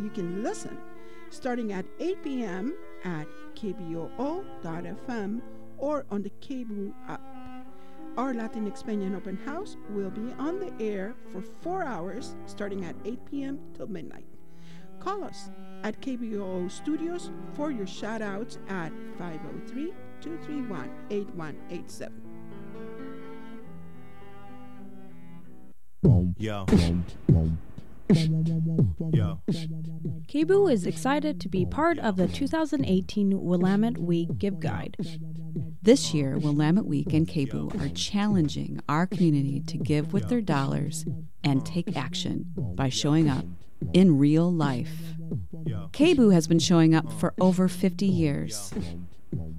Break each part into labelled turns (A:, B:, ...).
A: you can listen starting at 8 p.m. at kboo.fm or on the KBOO app. Our Latin Spanish Open House will be on the air for four hours starting at 8 p.m. till midnight. Call us at KBOO Studios for your shout outs at 503 231 8187.
B: Yo. Yo.
C: KBOO is excited to be part of the 2018 Willamette Week Give Guide.
D: This year, Willamette Week and KBOO are challenging our community to give with their dollars and take action by showing up in real life. KBOO has been showing up for over 50 years.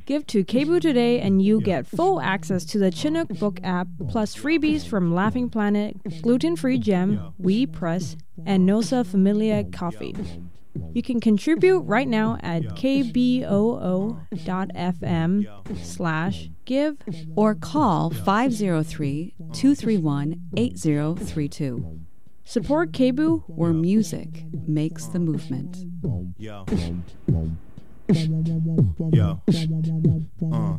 C: Give to KBOO today and you get full access to the Chinook Book app, plus freebies from Laughing Planet, Gluten Free Gem, We Press, and Nossa Familia Coffee. You can contribute right now at kboo.fm slash give
D: or call 503 231 8032.
C: Support KBOO
D: where music makes the movement.
B: Yo. Uh.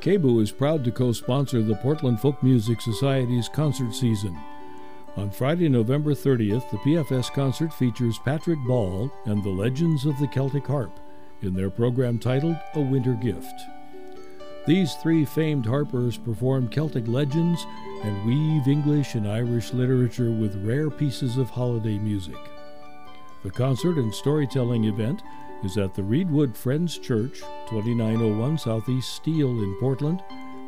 E: KBOO is proud to co sponsor the Portland Folk Music Society's concert season. On Friday, November 30th, the PFS concert features Patrick Ball and the Legends of the Celtic Harp in their program titled A Winter Gift. These three famed harpers perform Celtic legends and weave English and Irish literature with rare pieces of holiday music. The concert and storytelling event is at the Reedwood Friends Church, 2901 Southeast Steele in Portland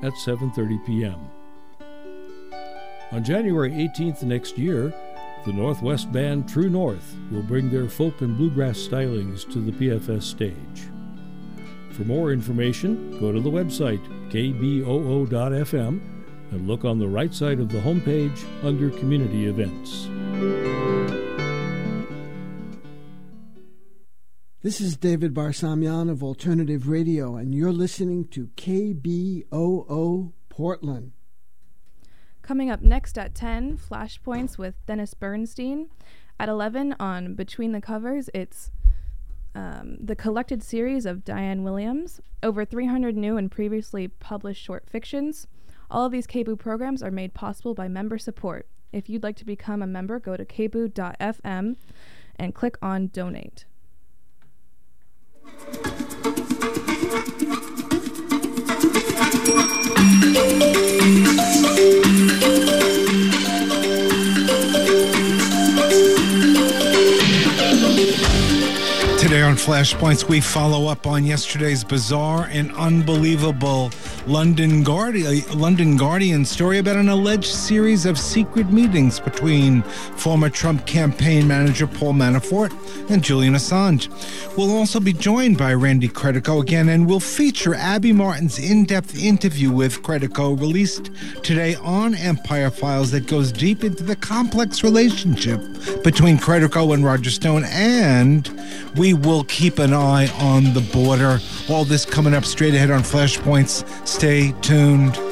E: at 7:30 p.m. On January 18th next year, the Northwest band True North will bring their folk and bluegrass stylings to the PFS stage. For more information, go to the website kboo.fm and look on the right side of the homepage under Community Events.
F: This is David Barsamian of Alternative Radio, and you're listening to KBOO Portland.
G: Coming up next at 10, Flashpoints with Dennis Bernstein. At 11 on Between the Covers, it's um, the collected series of Diane Williams, over 300 new and previously published short fictions. All of these KBOO programs are made possible by member support. If you'd like to become a member, go to kboo.fm and click on Donate.
H: On Flashpoints, we follow up on yesterday's bizarre and unbelievable London Guardian, uh, London Guardian story about an alleged series of secret meetings between former Trump campaign manager Paul Manafort and Julian Assange. We'll also be joined by Randy Credico again, and we'll feature Abby Martin's in-depth interview with Credico, released today on Empire Files, that goes deep into the complex relationship between Credico and Roger Stone, and we will keep an eye on the border. All this coming up straight ahead on Flashpoints. Stay tuned.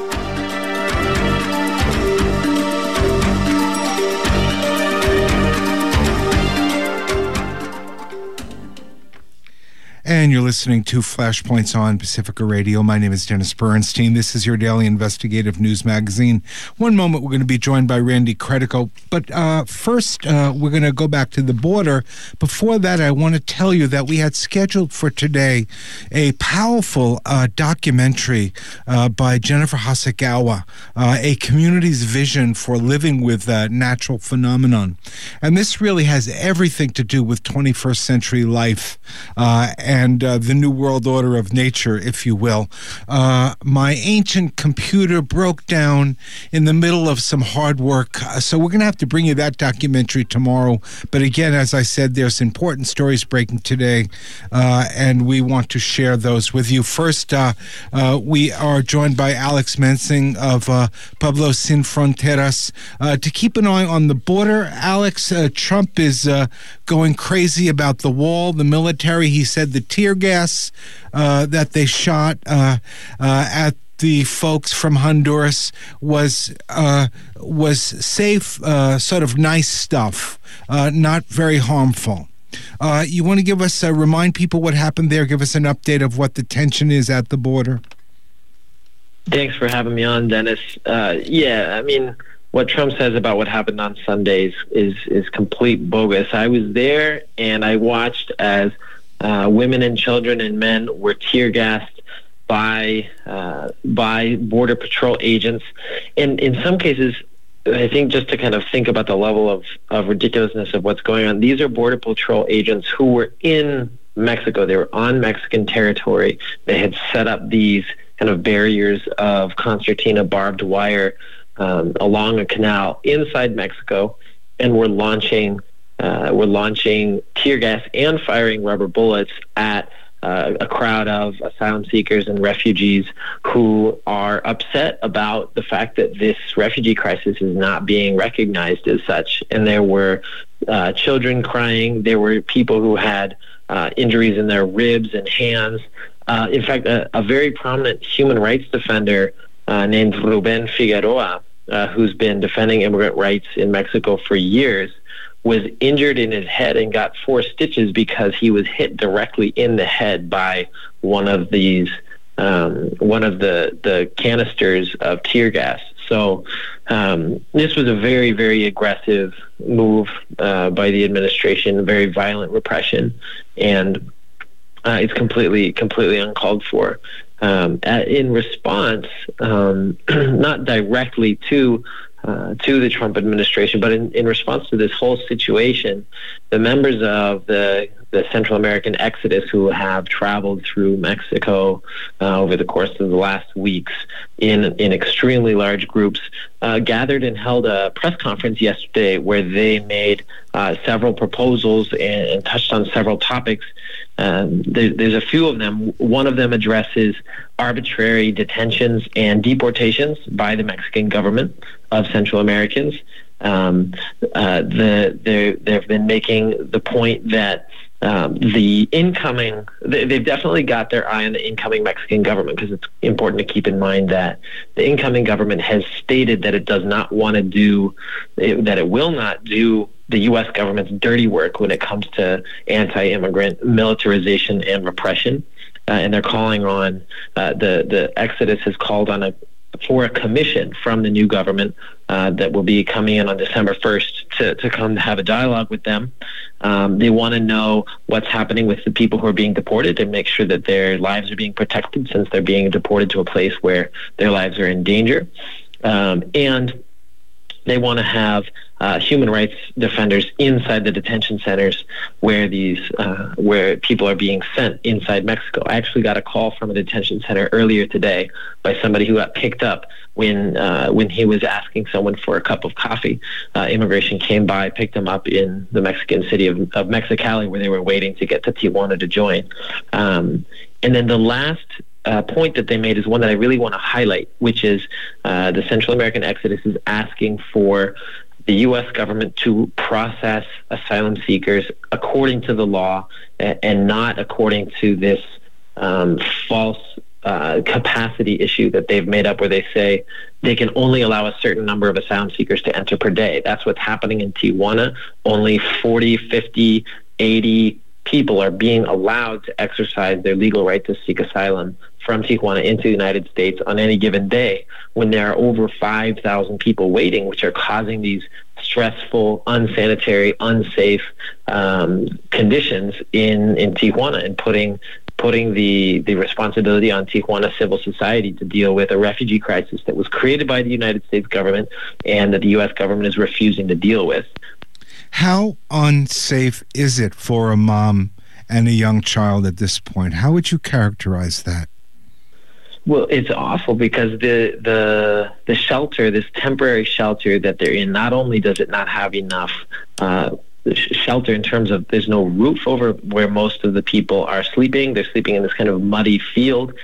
H: And you're listening to Flashpoints on Pacifica Radio. My name is Dennis Bernstein. This is your daily investigative news magazine. One moment, we're going to be joined by Randy Credico. But uh, first, uh, we're going to go back to the border. Before that, I want to tell you that we had scheduled for today a powerful uh, documentary uh, by Jennifer Hasegawa, uh, A Community's Vision for Living with uh, Natural Phenomenon. And this really has everything to do with 21st century life and uh, the new world order of nature, if you will. Uh, my ancient computer broke down in the middle of some hard work, uh, so we're going to have to bring you that documentary tomorrow. But again, as I said, there's important stories breaking today, uh, and we want to share those with you. First, uh, we are joined by Alex Mensing of Pueblo Sin Fronteras to keep an eye on the border. Alex, Trump is going crazy about the wall, the military. He said the tear gas uh, that they shot uh, uh, at the folks from Honduras was uh, was safe, uh, sort of nice stuff, uh, not very harmful. You want to give us remind people what happened there? Give us an update of what the tension is at the border.
I: Thanks for having me on, Dennis. Yeah, I mean, what Trump says about what happened on Sundays is is complete bogus. I was there and I watched as uh, women and children and men were tear gassed by uh, by border patrol agents, and in some cases. I think just to kind of think about the level of, of ridiculousness of what's going on, these are Border Patrol agents who were in Mexico. They were on Mexican territory. They had set up these kind of barriers of concertina barbed wire um, along a canal inside Mexico, and were launching uh, were launching tear gas and firing rubber bullets at uh, a crowd of asylum seekers and refugees who are upset about the fact that this refugee crisis is not being recognized as such. And there were uh, children crying. There were people who had uh, injuries in their ribs and hands. Uh, in fact, a, a, very prominent human rights defender uh, named Ruben Figueroa, uh, who's been defending immigrant rights in Mexico for years, was injured in his head and got four stitches because he was hit directly in the head by one of these um, one of the the canisters of tear gas. So um, this was a very very aggressive move uh, by the administration, very violent repression, and uh, it's completely completely uncalled for. Um, in response, um, not directly to uh, to the Trump administration. But in, in response to this whole situation, the members of the the Central American exodus who have traveled through Mexico uh, over the course of the last weeks in in extremely large groups uh, gathered and held a press conference yesterday where they made uh, several proposals and, and, touched on several topics. Um, there, there's a few of them. One of them addresses arbitrary detentions and deportations by the Mexican government of Central Americans. Um, uh, the, they've been making the point that um, the incoming, they, have definitely got their eye on the incoming Mexican government because it's important to keep in mind that the incoming government has stated that it does not want to do, that it will not do the U.S. government's dirty work when it comes to anti immigrant militarization and repression. Uh, and they're calling on uh, the the Exodus has called on a for a commission from the new government uh, that will be coming in on December 1st to, to come to have a dialogue with them. Um, they want to know what's happening with the people who are being deported and make sure that their lives are being protected since they're being deported to a place where their lives are in danger. Um, and they want to have uh, human rights defenders inside the detention centers where these uh, where people are being sent inside Mexico. I actually got a call from a detention center earlier today by somebody who got picked up when uh, when he was asking someone for a cup of coffee. Uh, immigration came by, picked him up in the Mexican city of, of Mexicali, where they were waiting to get to Tijuana to join. Um, and then the last uh, point that they made is one that I really want to highlight, which is uh, the Central American Exodus is asking for the U.S. government to process asylum seekers according to the law and not according to this um, false uh, capacity issue that they've made up where they say they can only allow a certain number of asylum seekers to enter per day. That's what's happening in Tijuana. Only 40, 50, 80 people are being allowed to exercise their legal right to seek asylum from Tijuana into the United States on any given day when there are over 5,000 people waiting, which are causing these stressful, unsanitary, unsafe um, conditions in, in Tijuana and putting putting the, the responsibility on Tijuana civil society to deal with a refugee crisis that was created by the United States government and that the U.S. government is refusing to deal with.
H: How unsafe is it for a mom and a young child at this point? How would you characterize that?
I: Well, it's awful because the the the shelter, this temporary shelter that they're in, not only does it not have enough uh, shelter in terms of there's no roof over where most of the people are sleeping. They're sleeping in this kind of muddy field,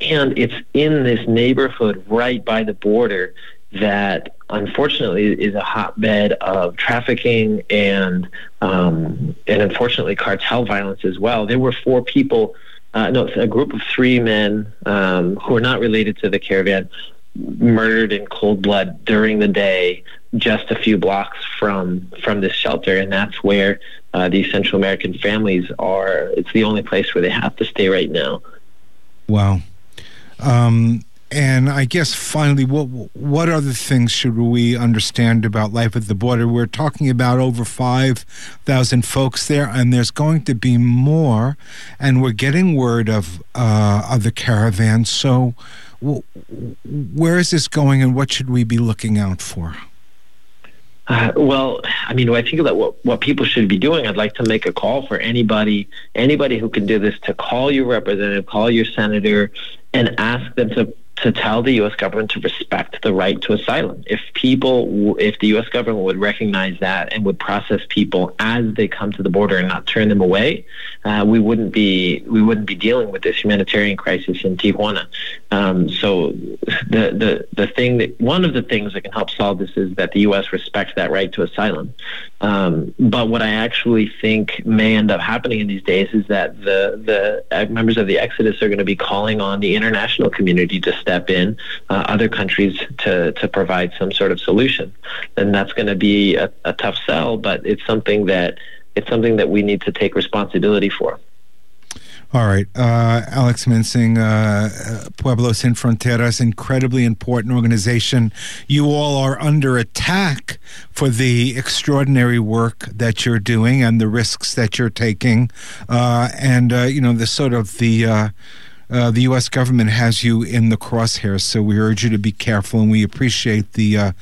I: and it's in this neighborhood right by the border that unfortunately is a hotbed of trafficking and um, and unfortunately cartel violence as well. There were four people uh, no, a group of three men um, who are not related to the caravan murdered in cold blood during the day just a few blocks from from this shelter. And that's where uh, these central american families are. It's the only place where they have to stay right now.
H: Wow. Um, and I guess finally, what what other things should we understand about life at the border? We're talking about over five thousand folks there, and there's going to be more. And we're getting word of uh, other caravans. So, w- where is this going, and what should we be looking out for?
I: Uh, well, I mean, I think that what, what people should be doing, I'd like to make a call for anybody, anybody who can do this to call your representative, call your senator, and ask them to to tell the U.S. government to respect the right to asylum. If people, if the U.S. government would recognize that and would process people as they come to the border and not turn them away, uh, we wouldn't be we wouldn't be dealing with this humanitarian crisis in Tijuana. Um, so the the the thing that one of the things that can help solve this is that the U.S. respects that right to asylum. Um, but what I actually think may end up happening in these days is that the the members of the Exodus are going to be calling on the international community to step in, uh, other countries to to provide some sort of solution, and that's going to be a, a tough sell. But it's something that it's something that we need to take responsibility for.
H: All right. Uh, Alex Mensing, uh, Pueblos Sin Fronteras, incredibly important organization. You all are under attack for the extraordinary work that you're doing and the risks that you're taking. Uh, and, uh, you know, the sort of the uh, the U.S. government has you in the crosshairs, so we urge you to be careful, and we appreciate the uh,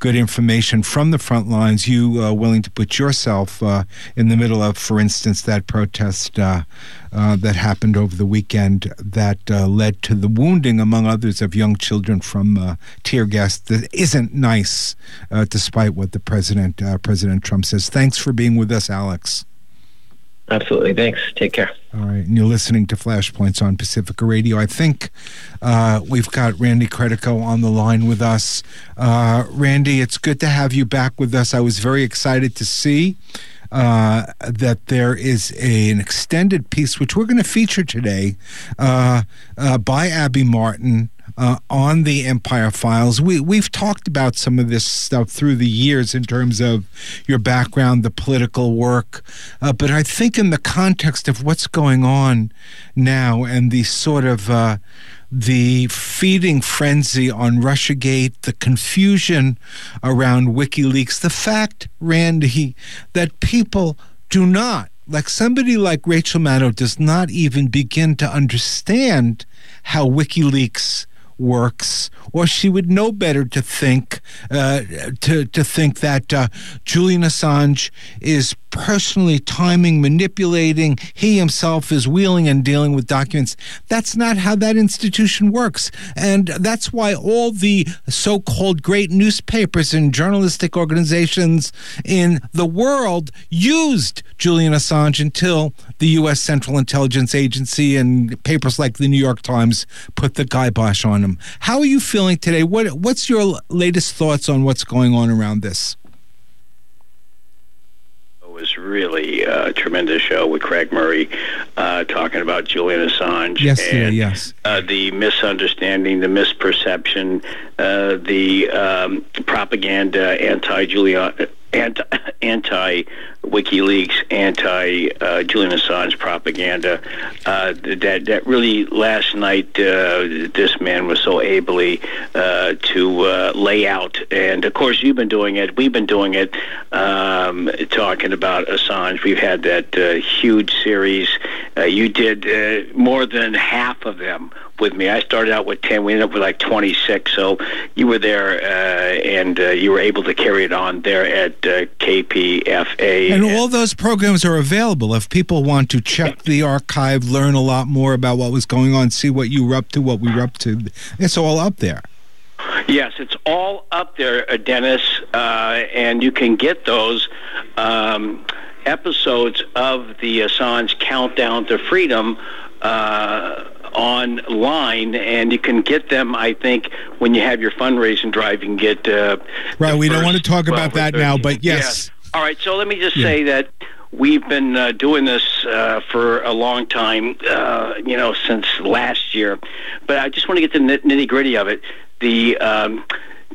H: good information from the front lines. You uh, willing to put yourself uh, in the middle of, for instance, that protest uh, that happened over the weekend that led to the wounding, among others, of young children from tear gas. That isn't nice, despite what the president President Trump says. Thanks for being with us, Alex.
I: Absolutely. Thanks. Take care.
H: All right. And you're listening to Flashpoints on Pacifica Radio. I think uh, we've got Randy Credico on the line with us. Uh, Randy, it's good to have you back with us. I was very excited to see uh, that there is a, an extended piece, which we're going to feature today, uh, uh, by Abby Martin uh, on the Empire Files. We we've talked about some of this stuff through the years in terms of your background, the political work, uh, but I think in the context of what's going on now and the sort of uh, the feeding frenzy on Russiagate, the confusion around WikiLeaks, the fact, Randy, that people do not like somebody like Rachel Maddow does not even begin to understand how WikiLeaks works, or she would know better to think uh, to to think that uh, Julian Assange is personally timing, manipulating. He himself is wheeling and dealing with documents. That's not how that institution works. And that's why all the so called great newspapers and journalistic organizations in the world used Julian Assange until the U.S. Central Intelligence Agency and papers like the New York Times put the kibosh on him. How are you feeling today? What, what's your latest thoughts on what's going on around this?
J: Was really a tremendous show with Craig Murray uh, talking about Julian Assange.
H: Yesterday, and, yes.
J: Uh, the misunderstanding, the misperception, uh, the um, propaganda, anti-Julian anti anti WikiLeaks, anti uh, Julian Assange propaganda. Uh, that that really last night uh, this man was so ably uh, to uh, lay out, and of course you've been doing it. We've been doing it, um, talking about Assange. We've had that uh, huge series. you did more than half of them with me. I started out with 10. We ended up with like 26. So you were there uh, and uh, you were able to carry it on there at uh, KPFA.
H: And all those programs are available if people want to check the archive, learn a lot more about what was going on, see what you were up to, what we were up to. It's all up there.
J: Yes, it's all up there, uh, Dennis, uh, and you can get those um, episodes of the Assange Countdown to Freedom uh, online, and you can get them. I think when you have your fundraising drive, you can get. Uh,
H: right. We don't want to talk about that now, but yes.
J: All right. So let me just yeah. say that we've been uh, doing this uh, for a long time, uh, you know, since last year. But I just want to get to the nitty gritty of it. The um,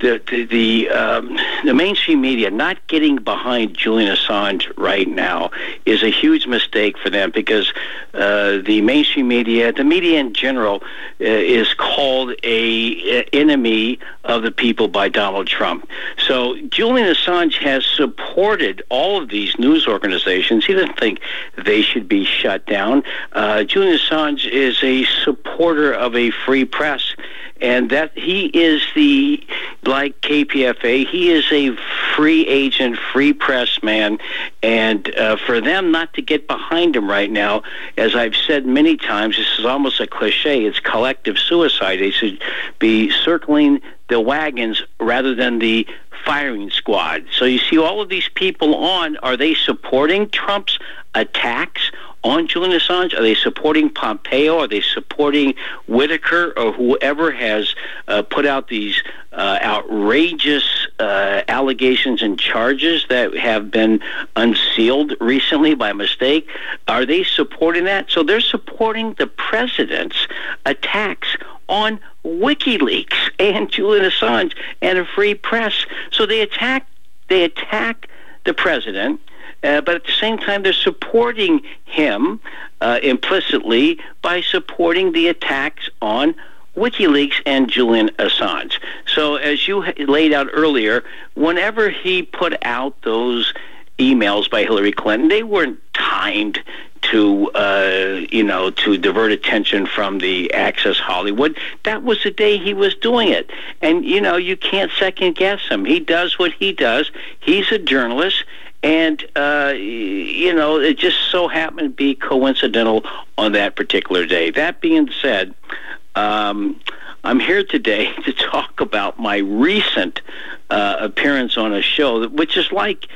J: the the the, um, the mainstream media not getting behind Julian Assange right now is a huge mistake for them because uh, the mainstream media, the media in general, uh, is called a, a enemy of the people by Donald Trump. So Julian Assange has supported all of these news organizations. He doesn't think they should be shut down. Uh, Julian Assange is a supporter of a free press and that he is the like KPFA, he is a free agent, free press man, and uh, for them not to get behind him right now, as I've said many times, this is almost a cliche. It's collective suicide. They should be circling the wagons rather than the firing squad. So you see all of these people on. Are they supporting Trump's attacks? On Julian Assange? Are they supporting Pompeo? Are they supporting Whitaker or whoever has uh, put out these uh, outrageous uh, allegations and charges that have been unsealed recently by mistake? Are they supporting that? So they're supporting the president's attacks on WikiLeaks and Julian Assange and a free press. So they attack they attack the president uh, but at the same time, they're supporting him uh, implicitly by supporting the attacks on WikiLeaks and Julian Assange. So, as you laid out earlier, whenever he put out those emails by Hillary Clinton, they weren't timed to uh, you know to divert attention from the Access Hollywood. That was the day he was doing it, and you know you can't second guess him. He does what he does. He's a journalist, and, uh, you know, it just so happened to be coincidental on that particular day. That being said, um, I'm here today to talk about my recent uh, appearance on a show, which is like